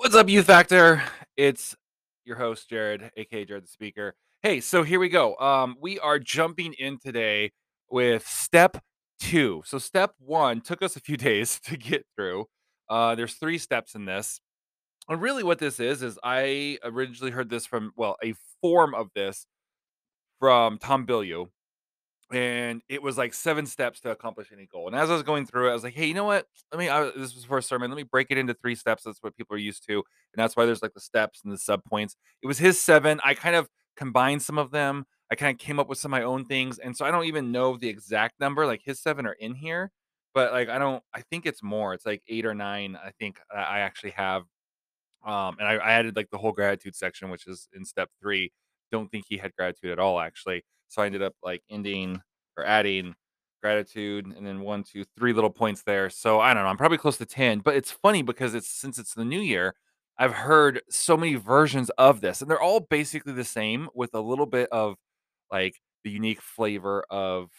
What's up, Youth Factor? It's your host, Jared, aka Jared the Speaker. Hey, so here we go. Um, we are jumping in today with step two. So, step one took us a few days to get through. Uh, there's three steps in this. And really, what this is, is I originally heard this from, well, a form of this from Tom Bilyeu and it was like 7 steps to accomplish any goal. And as I was going through it, I was like, "Hey, you know what? Let me I this was for a sermon. Let me break it into 3 steps. That's what people are used to." And that's why there's like the steps and the subpoints. It was his 7. I kind of combined some of them. I kind of came up with some of my own things. And so I don't even know the exact number. Like his 7 are in here, but like I don't I think it's more. It's like 8 or 9 I think I I actually have um, and I, I added like the whole gratitude section, which is in step three. Don't think he had gratitude at all, actually. So I ended up like ending or adding gratitude and then one, two, three little points there. So I don't know. I'm probably close to 10, but it's funny because it's since it's the new year, I've heard so many versions of this, and they're all basically the same with a little bit of like the unique flavor of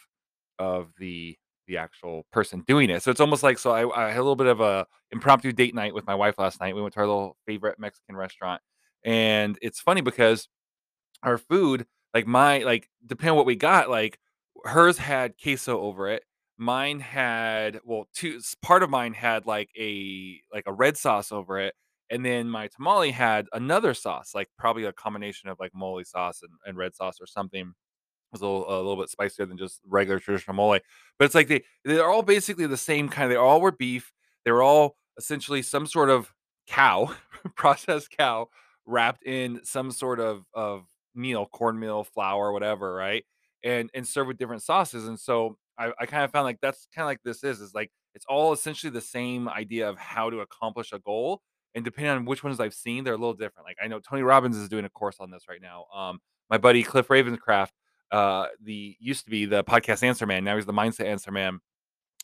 of the the actual person doing it. So it's almost like so I, I had a little bit of a impromptu date night with my wife last night. We went to our little favorite Mexican restaurant. And it's funny because our food, like my like depending on what we got, like hers had queso over it. Mine had well, two part of mine had like a like a red sauce over it. And then my tamale had another sauce, like probably a combination of like mole sauce and, and red sauce or something It was a little a little bit spicier than just regular traditional mole. But it's like they they're all basically the same kind. They all were beef. They were all essentially some sort of cow, processed cow, wrapped in some sort of of meal, cornmeal, flour, whatever, right? And and serve with different sauces. And so I, I kind of found like that's kind of like this is is like it's all essentially the same idea of how to accomplish a goal. And depending on which ones I've seen, they're a little different. Like I know Tony Robbins is doing a course on this right now. Um, my buddy Cliff Ravenscraft uh, the used to be the podcast Answer Man. Now he's the Mindset Answer Man.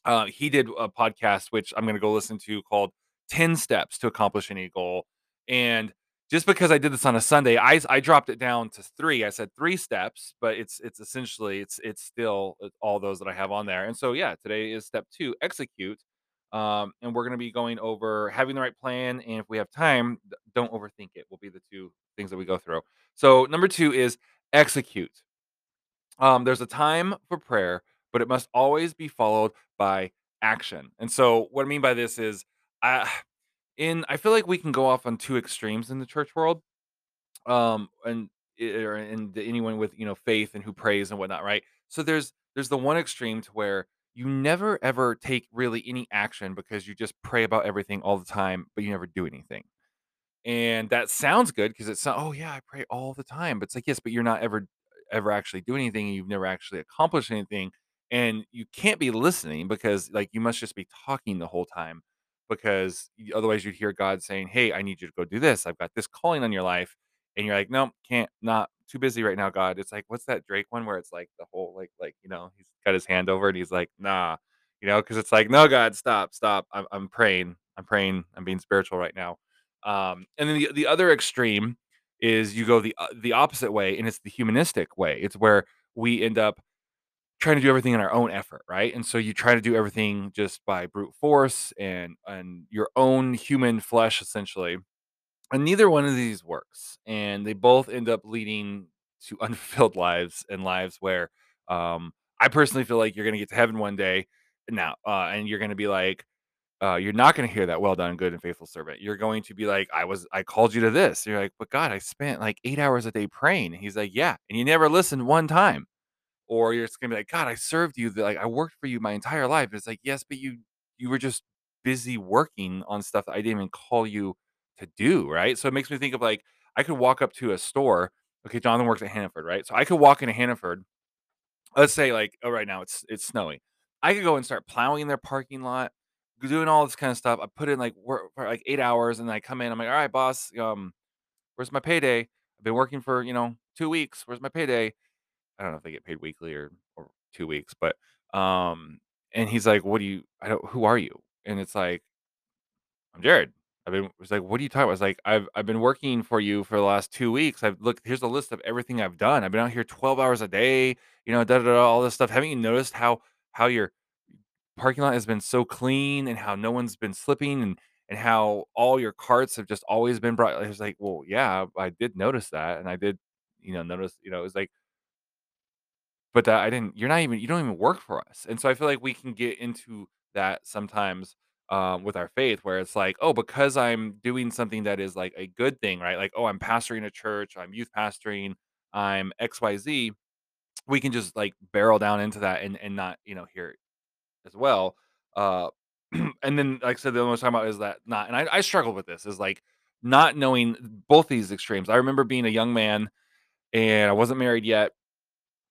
Uh, he did a podcast which I'm going to go listen to called 10 Steps to Accomplish Any Goal. And just because I did this on a Sunday, I I dropped it down to three. I said three steps, but it's it's essentially it's it's still uh, all those that I have on there. And so yeah, today is step two, execute. Um, and we're going to be going over having the right plan, and if we have time, don't overthink it. Will be the two things that we go through. So number two is execute. Um, there's a time for prayer, but it must always be followed by action. And so what I mean by this is I in I feel like we can go off on two extremes in the church world. Um and or and anyone with, you know, faith and who prays and whatnot, right? So there's there's the one extreme to where you never ever take really any action because you just pray about everything all the time, but you never do anything. And that sounds good because it's not, "Oh, yeah, I pray all the time." But it's like, "Yes, but you're not ever ever actually doing anything, you've never actually accomplished anything." And you can't be listening because, like, you must just be talking the whole time because otherwise you'd hear God saying, "Hey, I need you to go do this. I've got this calling on your life." And you're like, "Nope, can't, not too busy right now, God." It's like, what's that Drake one where it's like the whole like like, you know, he's got his hand over and he's like, "Nah." You know, because it's like, "No, God, stop, stop. I'm I'm praying. I'm praying. I'm being spiritual right now." Um, and then the the other extreme is you go the uh, the opposite way, and it's the humanistic way. It's where we end up trying to do everything in our own effort, right? And so you try to do everything just by brute force and and your own human flesh, essentially. And neither one of these works, and they both end up leading to unfulfilled lives and lives where um, I personally feel like you're gonna get to heaven one day now, uh, and you're gonna be like, uh, you're not going to hear that well done good and faithful servant you're going to be like i was i called you to this you're like but god i spent like eight hours a day praying and he's like yeah and you never listened one time or you're just to be like god i served you like i worked for you my entire life. It's like yes but you you were just busy working on stuff that i didn't even call you to do right? So it makes me think of like i could walk up to a store okay jonathan works at hannaford right? So i could walk into hannaford let's say like oh right now it's it's snowy i could go and start plowing their parking lot doing all this kind of stuff. I put in like work for like eight hours and then i come in i'm like all right boss um where's my payday? I've been working for you know two weeks where's my payday i don't know if they get paid weekly or or two weeks but um and he's like what do you i don't who are you and it's like I'm Jared. I've been was like, "What are you talking about?" I was like, "I've I've been working for you for the last 2 weeks. I've look, here's a list of everything I've done. I've been out here 12 hours a day, you know, da da da, all this stuff. Haven't you noticed how how your parking lot has been so clean and how no one's been slipping and and how all your carts have just always been brought it was like, "Well, yeah, I did notice that, and I did, you know, notice" you know, it was like but that I didn't you're not even you don't even work for us, and so I feel like we can get into that sometimes, um, with our faith where it's like, "Oh, because I'm doing something that is, like, a good thing," right? Like, "Oh, I'm pastoring a church, I'm youth pastoring, I'm XYZ," we can just, like, barrel down into that and and not, you know, hear it as well, uh, and then, like I said, the only time about is that not and I I with this, is, like, not knowing both these extremes. I remember being a young man, and I wasn't married yet,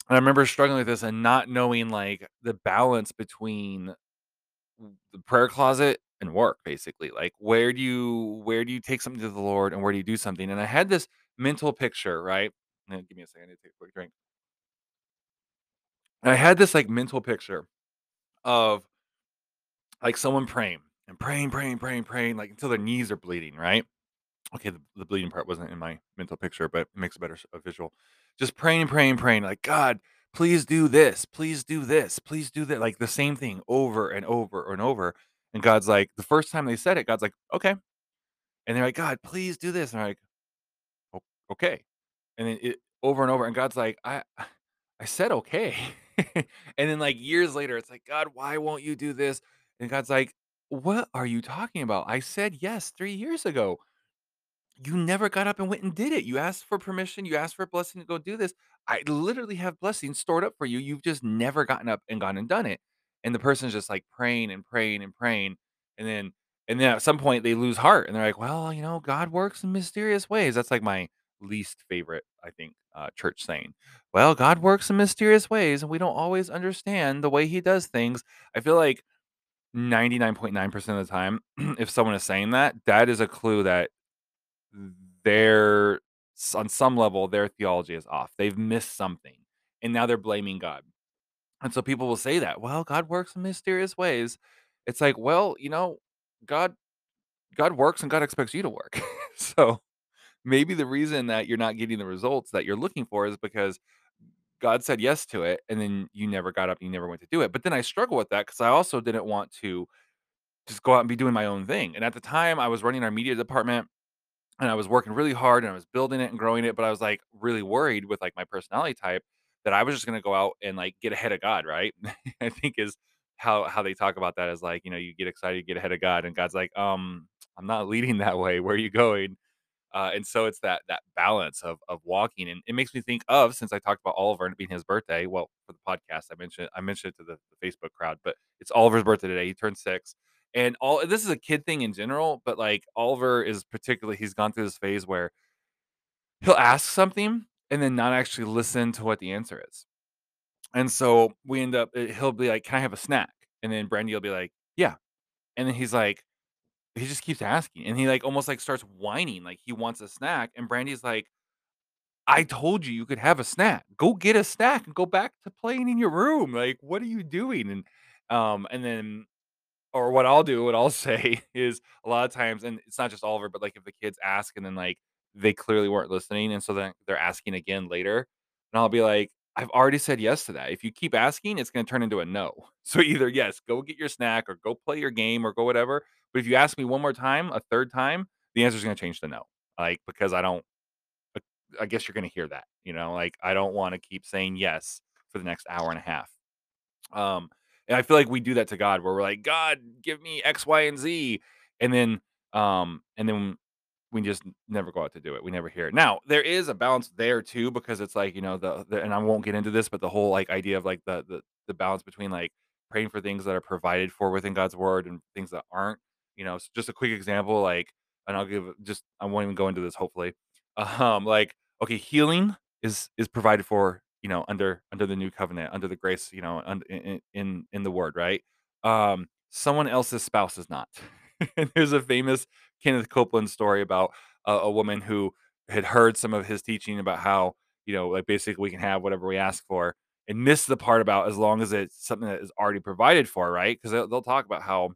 I remember struggling with this and not knowing, like, the balance between the prayer closet and work, basically. Like, where do you where do you take something to the Lord and where do you do something? And I had this mental picture, right? Uh, give me a second, to take a quick drink. And I had this, like, mental picture of, like, someone praying and praying, praying, praying, praying, like, until their knees are bleeding, right? Okay, the the bleeding part wasn't in my mental picture, but it makes a better a visual. Just praying, praying, praying, like, "God, please do this, please do this, please do that," like, the same thing over and over and over, and God's like the first time they said it, God's like, "Okay," and they're like, "God, please do this," and they're like, "O okay," and then it over and over, and God's like, "I I said okay," and then, like, years later, it's like, "God, why won't you do this?" And God's like, "What are you talking about? I said yes 3 years ago." You never got up and went and did it. You asked for permission, you asked for a blessing to go do this. I literally have blessings stored up for you. You've just never gotten up and gone and done it. And the person's just like praying and praying and praying. And then and then at some point they lose heart and they're like, well, you know, God works in mysterious ways. That's like my least favorite, I think, uh, church saying. Well, God works in mysterious ways and we don't always understand the way he does things. I feel like 99.9% of the time, if someone is saying that, that is a clue that their on some level, their theology is off. They've missed something, and now they're blaming God. And so people will say that, "Well, God works in mysterious ways." It's like, well, you know, God God works and God expects you to work. So, maybe the reason that you're not getting the results that you're looking for is because God said yes to it, and then you never got up, you never went to do it. But then I struggle with that because I also didn't want to just go out and be doing my own thing. And at the time, I was running our media department and I was working really hard and I was building it and growing it, but I was like really worried with like my personality type that I was just gonna go out and like get ahead of God, right? I think is how how they talk about that is like, you know, you get excited, you get ahead of God, and God's like, um, I'm not leading that way. Where are you going? Uh, and so it's that that balance of of walking, and it makes me think of since I talked about Oliver and it being his birthday. Well, for the podcast, I mentioned I mentioned it to the Facebook crowd, but it's Oliver's birthday today. He turned six, and all this is a kid thing in general, but like Oliver is particularly he's gone through this phase where he'll ask something and then not actually listen to what the answer is. And so we end up eh, he'll be like, "Can I have a snack?" And then Brandy will be like, "Yeah." And then he's like he just keeps asking and he like almost like starts whining like he wants a snack and Brandy's like, "I told you you could have a snack. Go get a snack and go back to playing in your room. Like, what are you doing?" And um and then or what I'll do, what I'll say is a lot of times, and it's not just Oliver, but like if the kids ask and then like they clearly weren't listening, and so then they're asking again later, and I'll be like, I've already said yes to that. If you keep asking, it's going to turn into a no. So either yes, go get your snack or go play your game or go whatever. But if you ask me one more time, a third time, the answer is going to change to no. Like because I don't. I guess you're going to hear that. You know, like I don't want to keep saying yes for the next hour and a half. Um, and I feel like we do that to God where we're like, "God, give me X, Y, and Z." And then um and then we just never go out to do it. We never hear it. Now, there is a balance there too because it's like, you know, the, the and I won't get into this, but the whole like idea of like the the the balance between like praying for things that are provided for within God's word and things that aren't. You know, s just a quick example, like and I'll give just I won't even go into this hopefully. Um, like, okay, healing is is provided for, you know, under under the new covenant, under the grace, you know, un in in in the word, right? Um, someone else's spouse is not. And there's a famous Kenneth Copeland story about a, a woman who had heard some of his teaching about how, you know, like basically we can have whatever we ask for and missed the part about as long as it's something that is already provided for, right? Because they'll, they'll talk about how,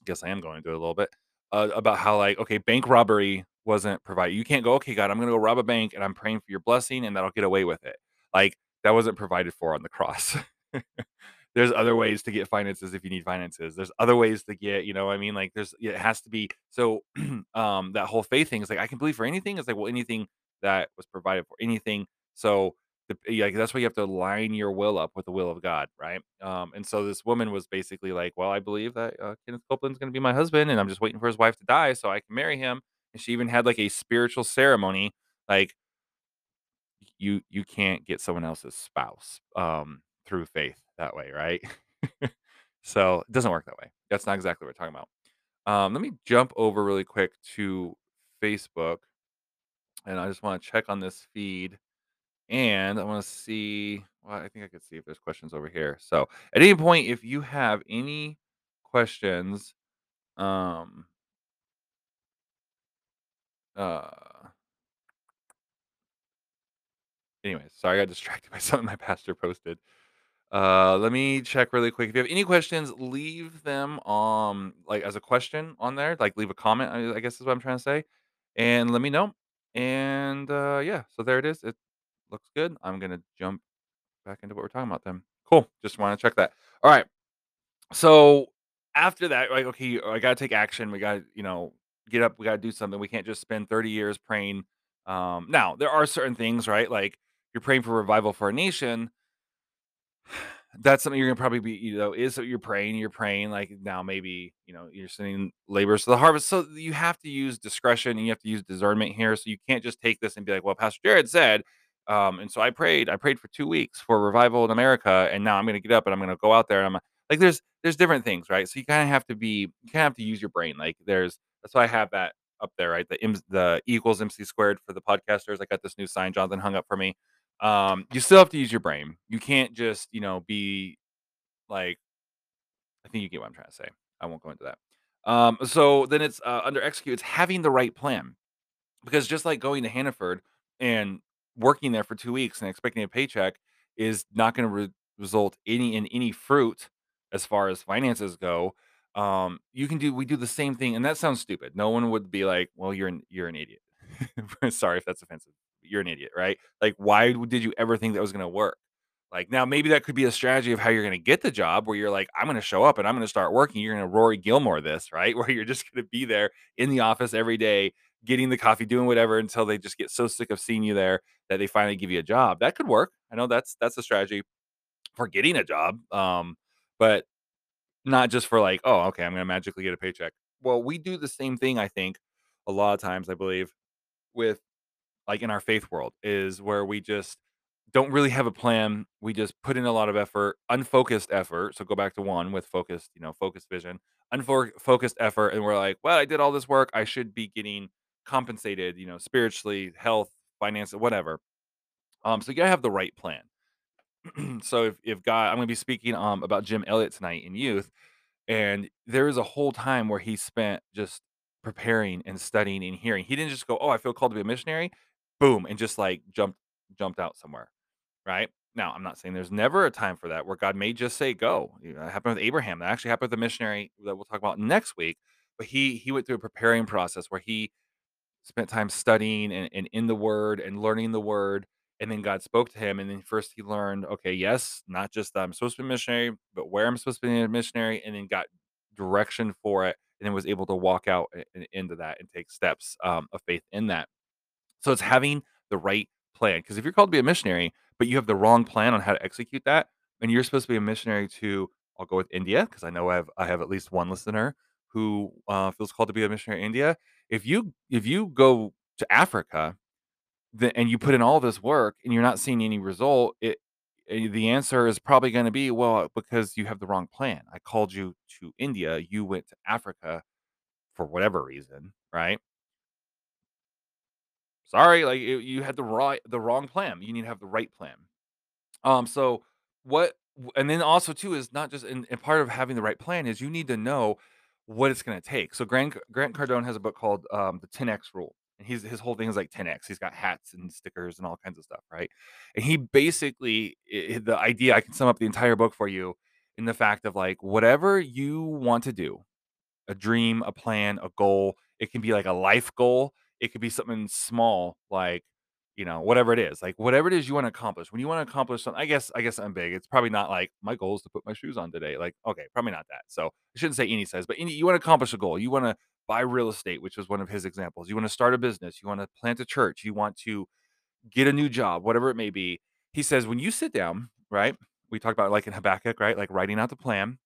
I guess I am going to a little bit, uh, about how, like, okay, bank robbery wasn't provided. You can't go, okay, God, I'm going to go rob a bank and I'm praying for your blessing and that I'll get away with it. Like, that wasn't provided for on the cross. there's other ways to get finances if you need finances. There's other ways to get, you know I mean? Like there's it has to be so um that whole faith thing is like I can believe for anything. It's like well anything that was provided for anything. So the, yeah, like that's why you have to line your will up with the will of God, right? Um, and so this woman was basically like, "Well, I believe that uh, Kenneth Copeland's going to be my husband, and I'm just waiting for his wife to die so I can marry him." And she even had like a spiritual ceremony, like you you can't get someone else's spouse um through faith that way, right? so it doesn't work that way. That's not exactly what we're talking about. Um, let me jump over really quick to Facebook, and I just want to check on this feed, and I want to see. Well, I think I could see if there's questions over here. So at any point, if you have any questions, um, uh, anyways, sorry, I got distracted by something my pastor posted. Uh, let me check really quick. If you have any questions, leave them um like as a question on there. Like leave a comment. I, guess is what I'm trying to say, and let me know. And uh, yeah, so there it is. It looks good. I'm gonna jump back into what we're talking about then. Cool. Just want to check that. All right. So after that, like okay, I gotta take action. We gotta you know get up. We gotta do something. We can't just spend 30 years praying. Um, now there are certain things, right? Like you're praying for revival for a nation that's something you're gonna probably be, you know, is that you're praying, you're praying like now maybe, you know, you're sending laborers to the harvest. So you have to use discretion and you have to use discernment here. So you can't just take this and be like, well, Pastor Jared said, um, and so I prayed, I prayed for two weeks for revival in America, and now I'm gonna get up and I'm gonna go out there and I'm like there's there's different things, right? So you kind of have to be you kind of have to use your brain. Like there's that's why I have that up there, right? The the equals MC squared for the podcasters. I got this new sign Jonathan hung up for me um, you still have to use your brain. You can't just, you know, be like I think you get what I'm trying to say. I won't go into that. Um, so then it's uh, under execute, it's having the right plan. Because just like going to Hannaford and working there for two weeks and expecting a paycheck is not going to re- result any in any fruit as far as finances go. Um, you can do we do the same thing, and that sounds stupid. No one would be like, "Well, you're an you're an idiot." Sorry if that's offensive. You're an idiot, right? Like, why did you ever think that was going to work? Like, now maybe that could be a strategy of how you're going to get the job, where you're like, I'm going to show up and I'm going to start working. You're going to Rory Gilmore this, right? Where you're just going to be there in the office every day getting the coffee, doing whatever until they just get so sick of seeing you there that they finally give you a job. That could work. I know that's that's a strategy for getting a job. Um, but not just for like, oh, okay, I'm gonna magically get a paycheck. Well, we do the same thing, I think, a lot of times, I believe, with like in our faith world, is where we just don't really have a plan. We just put in a lot of effort, unfocused effort. So go back to one with focused, you know, focused vision, unfocused effort, and we're like, well, I did all this work. I should be getting compensated, you know, spiritually, health, finance, whatever. Um, so you gotta have the right plan. so if, if God, I'm gonna be speaking um about Jim Elliot tonight in youth, and there is a whole time where he spent just preparing and studying and hearing. He didn't just go, "Oh, I feel called to be a missionary," boom, and just like jumped jumped out somewhere, right? Now, I'm not saying there's never a time for that where God may just say go. You know, That happened with Abraham. That actually happened with the missionary that we'll talk about next week. But he he went through a preparing process where he spent time studying and, and in the word and learning the word and then god spoke to him and then first he learned okay yes not just i'm supposed to be a missionary but where i'm supposed to be a missionary and then got direction for it and then was able to walk out into that and take steps um, of faith in that so it's having the right plan because if you're called to be a missionary but you have the wrong plan on how to execute that and you're supposed to be a missionary to i'll go with india because i know i have i have at least one listener who uh, feels called to be a missionary in india if you if you go to Africa, the and you put in all this work and you're not seeing any result, it eh, the answer is probably gonna be, "Well, because you have the wrong plan. I called you to India, you went to Africa for whatever reason, right? Sorry, like, you you had the right the wrong plan. You need to have the right plan." Um, so what and then also too is not just and and part of having the right plan is you need to know what it's gonna take. So Grant Grant Cardone has a book called, um, The 10X Rule, and he's his whole thing is like 10X. He's got hats and stickers and all kinds of stuff, right? And he basically the idea I can sum up the entire book for you in the fact of, like, whatever you want to do, a dream, a plan, a goal, it can be like a life goal, it could be something small, like you know, whatever it is, like, whatever it is you wanna accomplish. When you wanna accomplish something I guess I guess I'm big. It's probably not like, "My goal is to put my shoes on today." Like, okay, probably not that. So, I shouldn't say any size, but any you wanna accomplish a goal. You wanna buy real estate, which was one of his examples. You wanna start a business. You wanna plant a church. You want to get a new job, whatever it may be. He says, when you sit down, right? We talked about like in Habakkuk, right? Like writing out the plan.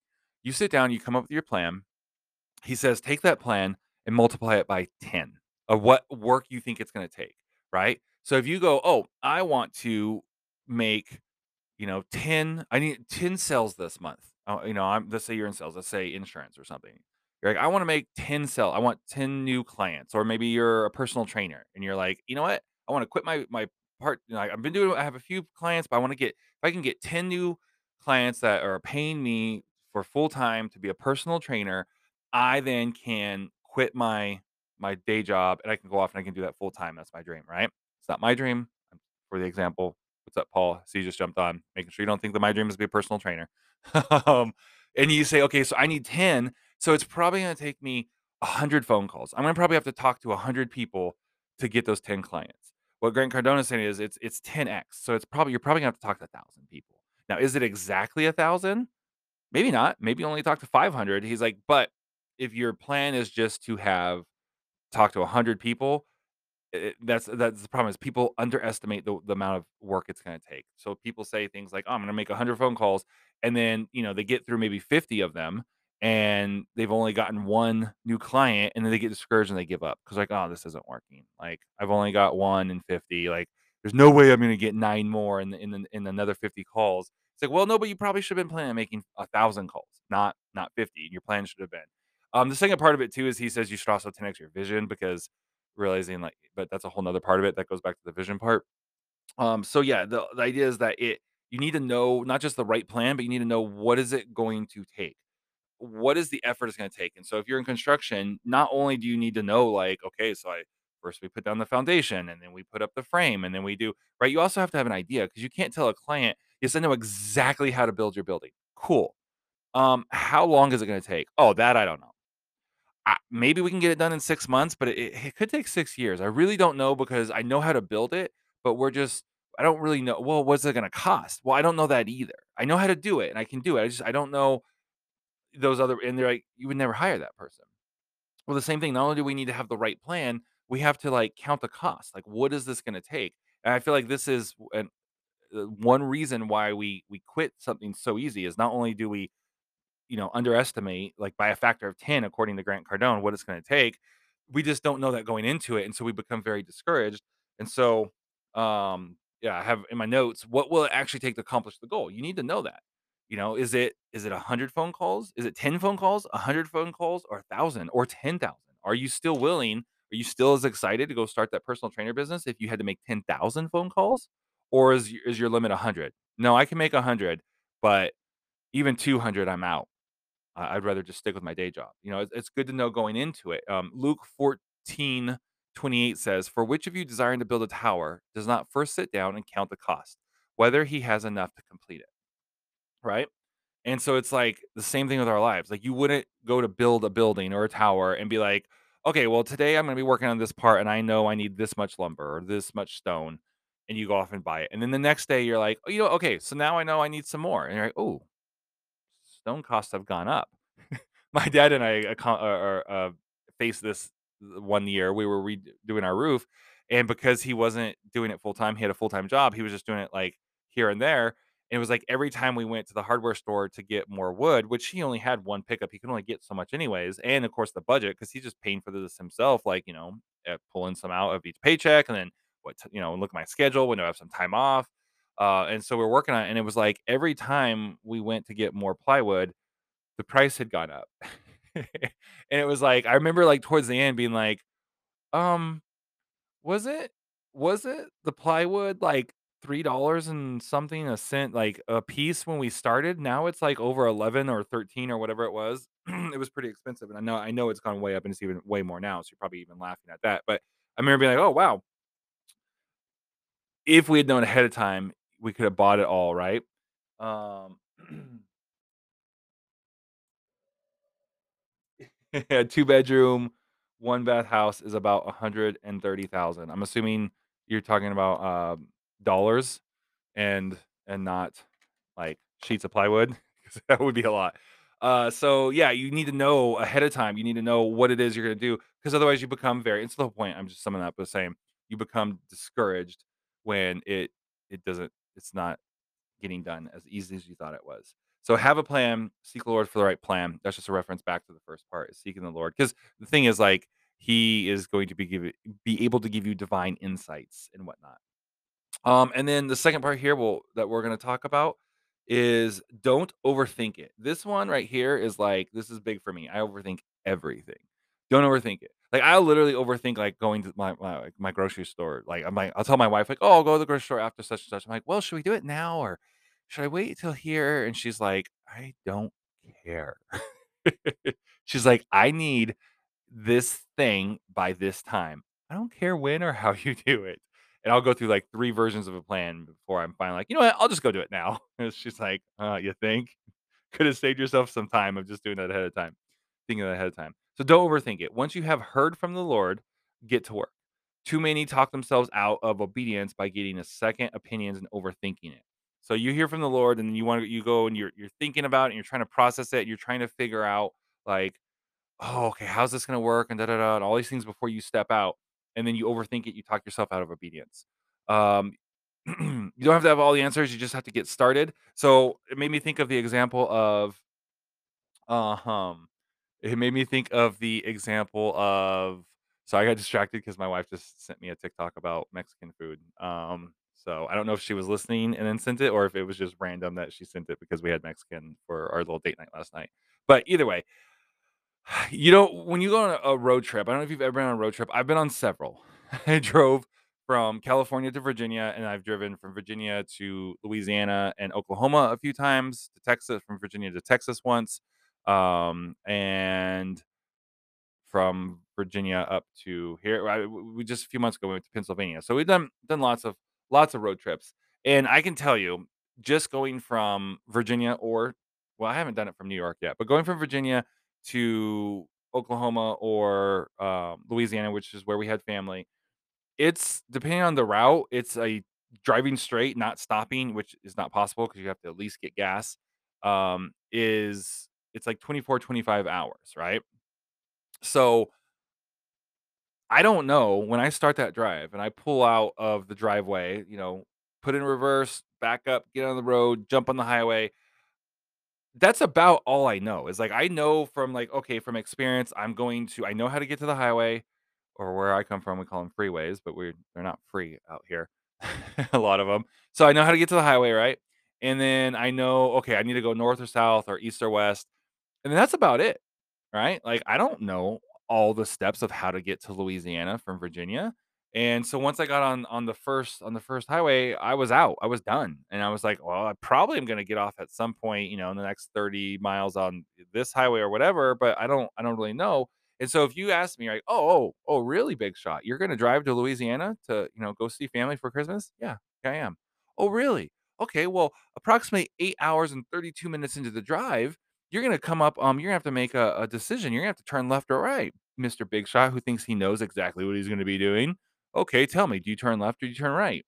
You sit down, you come up with your plan. He says, take that plan and multiply it by 10 of what work you think it's going to take, right? So if you go, oh, I want to make you know, 10 I need 10 sales this month. Uh, you know, I'm let's say you're in sales, let's say insurance or something. You're like, I want to make 10 sell. I want 10 new clients. Or maybe you're a personal trainer and you're like, you know what? I want to quit my my part. You know, I've been doing I have a few clients, but I want to get if I can get 10 new clients that are paying me for full time to be a personal trainer, I then can quit my my day job and I can go off and I can do that full time. That's my dream, right? It's not my dream. For the example, What's up, Paul? So you just jumped on, making sure you don't think that my dream is to be a personal trainer. um, and you say, okay, so I need 10. So it's probably going to take me 100 phone calls. I'm going to probably have to talk to 100 people to get those 10 clients. What Grant Cardone is saying is it's it's 10x. So it's probably you're probably going to have to talk to a thousand people. Now, is it exactly a thousand? Maybe not. Maybe only talk to 500. He's like, but if your plan is just to have talk to 100 people, it, that's that's the problem is people underestimate the, the amount of work it's going to take. So people say things like, "Oh, I'm going to make 100 phone calls," and then you know they get through maybe 50 of them, and they've only gotten one new client, and then they get discouraged and they give up because like, "Oh, this isn't working. Like I've only got one in 50. Like there's no way I'm going to get nine more in in in another 50 calls." It's like, well, no, but you probably should have been planning on making a thousand calls, not not 50. Your plan should have been. Um, the second part of it too is he says you should also 10x your vision because realizing like but that's a whole nother part of it that goes back to the vision part. Um, so yeah, the, the idea is that it you need to know not just the right plan, but you need to know what is it going to take. What is the effort it's going to take? And so if you're in construction, not only do you need to know like, okay, so I first we put down the foundation and then we put up the frame and then we do right. You also have to have an idea because you can't tell a client, yes, I know exactly how to build your building. Cool. Um, how long is it going to take? Oh, that I don't know. Maybe we can get it done in six months, but it, it could take six years. I really don't know because I know how to build it, but we're just I don't really know. Well, what's it going to cost? Well, I don't know that either. I know how to do it and I can do it. I just I don't know those other and they're like you would never hire that person. Well, the same thing. Not only do we need to have the right plan, we have to like count the cost. Like, what is this going to take? And I feel like this is an, uh, one reason why we we quit something so easy is not only do we you know, underestimate like by a factor of 10, according to Grant Cardone, what it's going to take. We just don't know that going into it. And so we become very discouraged. And so, um, yeah, I have in my notes, what will it actually take to accomplish the goal? You need to know that. You know, is it is it a hundred phone calls? Is it 10 phone calls, a hundred phone calls, or a thousand or ten thousand? Are you still willing? Are you still as excited to go start that personal trainer business if you had to make 10,000 phone calls? Or is, is your limit a hundred? No, I can make a hundred, but even 200, I'm out I'd rather just stick with my day job. You know, it's, it's good to know going into it. Um, Luke 14 28 says, For which of you desiring to build a tower does not first sit down and count the cost, whether he has enough to complete it? Right. And so it's like the same thing with our lives. Like you wouldn't go to build a building or a tower and be like, okay, well, today I'm going to be working on this part and I know I need this much lumber or this much stone. And you go off and buy it. And then the next day you're like, oh, you know, okay, so now I know I need some more. And you're like, oh, stone costs have gone up. My dad and I uh, uh, uh, faced this one year. We were redoing our roof, and because he wasn't doing it full time, he had a full time job. He was just doing it like here and there. And it was like every time we went to the hardware store to get more wood, which he only had one pickup, he could only get so much anyways. And of course, the budget because he's just paying for this himself, like you know, uh, pulling some out of each paycheck, and then what you know, look at my schedule when I have some time off. Uh, and so we are working on it, and it was like every time we went to get more plywood, the price had gone up. and it was like I remember like towards the end being like, um, was it was it the plywood like three dollars and something a cent like a piece when we started? Now it's like over eleven or thirteen or whatever it was. it was pretty expensive, and I know I know it's gone way up and it's even way more now. So you're probably even laughing at that. But I remember being like, oh wow, if we had known ahead of time, we could have bought it all, right? Um A two bedroom, one bath house is about 130,000. I'm assuming You're talking about, um, dollars and and not, like, sheets of plywood, 'cause that would be a lot. Uh, so, yeah, you need to know ahead of time, you need to know what it is you're gonna do because otherwise you become very it's the whole point, I'm just summing up by saying, you become discouraged when it it doesn't it's not getting done as easy as you thought it was. So have a plan, seek the Lord for the right plan. That's just a reference back to the first part, is seeking the Lord. Because the thing is, like, he is going to be give be able to give you divine insights and whatnot. Um, and then the second part here, well, that we're gonna talk about is don't overthink it. This one right here is, like this is big for me. I overthink everything. Don't overthink it. Like, I'll literally overthink, like, going to my my, like, my grocery store. Like, I'm like I'll tell my wife, like, "Oh, I'll go to the grocery store after such and such." I'm like, "Well, should we do it now or should I wait till here?" And she's like, "I don't care." She's like, "I need this thing by this time. I don't care when or how you do it." And I'll go through, like, 3 versions of a plan before I'm finally like, "You know what? I'll just go do it now." And she's like, "Uh, you think? Coulda saved yourself some time of just doing that ahead of time thinking that ahead of time." So don't overthink it. Once you have heard from the Lord, get to work. Too many talk themselves out of obedience by getting a second opinions and overthinking it. So you hear from the Lord, and you wanna you go and you're you're thinking about it, and you're trying to process it, you're trying to figure out, like, "Oh, okay, how's this gonna work?" and da, da, da, and all these things before you step out, and then you overthink it, you talk yourself out of obedience. Um, you don't have to have all the answers, you just have to get started. So, it made me think of the example of uh-hum, it made me think of the example of so I got distracted because my wife just sent me a TikTok about Mexican food. Um, so I don't know if she was listening and then sent it or if it was just random that she sent it because we had Mexican for our little date night last night. But either way you know, when you go on a a road trip I don't know if you've ever been on a road trip, I've been on several. I drove from California to Virginia, and I've driven from Virginia to Louisiana and Oklahoma a few times, to Texas from Virginia to Texas once, um, and from Virginia up to here I we just a few months ago, we went to Pennsylvania. So we've done done lots of lots of road trips, and I can tell you, just going from Virginia or well, I haven't done it from New York yet, but going from Virginia to Oklahoma or, um, Louisiana, which is where we had family, it's depending on the route, it's a driving straight, not stopping, which is not possible because you have to at least get gas, um, is it's like 24, 25 hours, right? So I don't know, when I start that drive and I pull out of the driveway, you know, put in reverse, back up, get on the road, jump on the highway that's about all I know. is like, I know from, like, okay, from experience, I'm going to I know how to get to the highway, or where I come from, we call them freeways, but we're they're not free out here, a lot of them So I know how to get to the highway, right? And then I know, okay, I need to go north or south or east or west, and that's about it, right? Like, I don't know all the steps of how to get to Louisiana from Virginia, and so once I got on on the first on the first highway, I was out, I was done, and I was like, "Well, I probably am gonna get off at some point, you know, in the next 30 miles on this highway or whatever, but I don't I don't really know." And so if you ask me, like, "Oh oh oh, really, big shot? You're gonna drive to Louisiana to, you know, go see family for Christmas?" "Yeah, I am." "Oh, really? Okay, well, approximately 8 hours and 32 minutes into the drive, you're gonna come up, um, you're gonna have to make a a decision, you're gonna have to turn left or right, Mister Big Shot who thinks he knows exactly what he's gonna be doing. Okay, tell me, do you turn left or do you turn right?"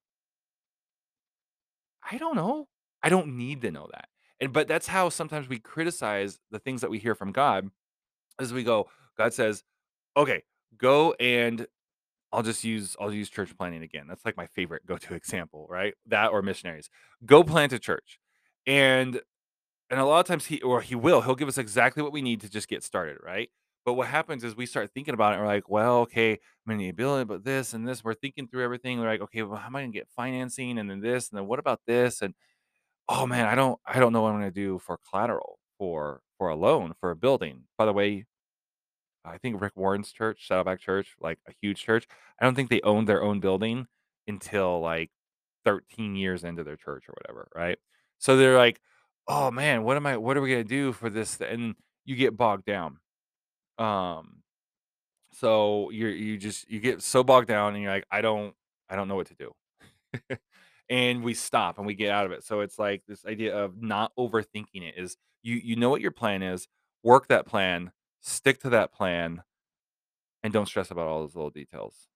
I don't know. I don't need to know that. And but that's how sometimes we criticize the things that we hear from God, as we go God says, "Okay, go and" I'll just use I'll use church planting again. That's, like, my favorite go-to example, right? That or missionaries. "Go plant a church." And and a lot of times he or he will, he'll give us exactly what we need to just get started, right? But what happens is we start thinking about it, and we're like, "Well, okay, I'm gonna need a but this and this." We're thinking through everything. We're like, "Okay, well, how am I gonna get financing? And then this, and then what about this?" And, "Oh, man, I don't I don't know what I'm gonna do for collateral for for a loan for a building." By the way, I think Rick Warren's church, Saddleback Church, like, a huge church, I don't think they owned their own building until, like, 13 years into their church or whatever, right? So they're like, "Oh, man, what am I what are we gonna do for this?" And you get bogged down. Um, so you're you just you get so bogged down, and you're like, "I don't I don't know what to do." And we stop, and we get out of it. So it's like this idea of not overthinking it is you you know what your plan is, work that plan, stick to that plan and don't stress about all those little details,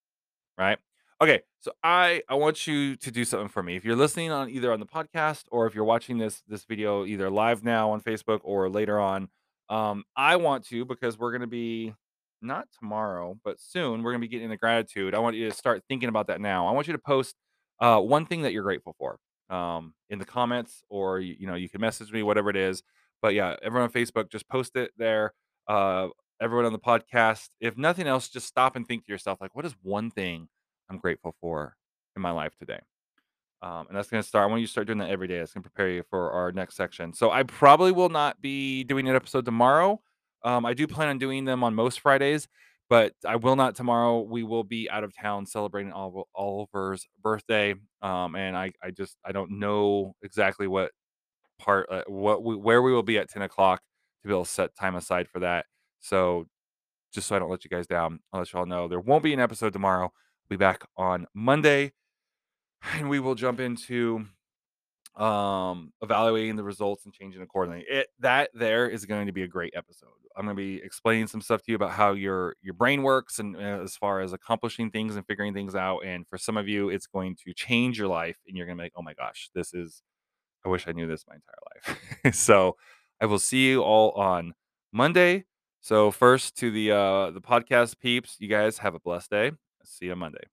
right? Okay, so I I want you to do something for me. If you're listening on either on the podcast or if you're watching this this video either live now on Facebook or later on, um, I want to because we're gonna be not tomorrow, but soon we're gonna be getting into gratitude. I want you to start thinking about that now. I want you to post uh, one thing that you're grateful for um, in the comments, or you, you know you can message me, whatever it is. But yeah, everyone on Facebook, just post it there. Uh, everyone on the podcast, if nothing else, just stop and think to yourself, like, what is one thing I'm grateful for in my life today. Um, and that's going to start. I want you to start doing that every day. It's going to prepare you for our next section. So I probably will not be doing an episode tomorrow. Um, I do plan on doing them on most Fridays, but I will not tomorrow. We will be out of town celebrating Oliver's birthday, um, and I, I just I don't know exactly what part, uh, what we, where we will be at ten o'clock to be able to set time aside for that. So just so I don't let you guys down, I'll let you all know there won't be an episode tomorrow. We'll be back on Monday, and we will jump into um evaluating the results and changing accordingly. It that there is going to be a great episode. I'm going to be explaining some stuff to you about how your your brain works and uh, as far as accomplishing things and figuring things out. And for some of you, it's going to change your life, and you're going to be like, "Oh my gosh, this is I wish I knew this my entire life." so I will see you all on Monday. So first to the uh the podcast peeps, you guys have a blessed day. See you on Monday.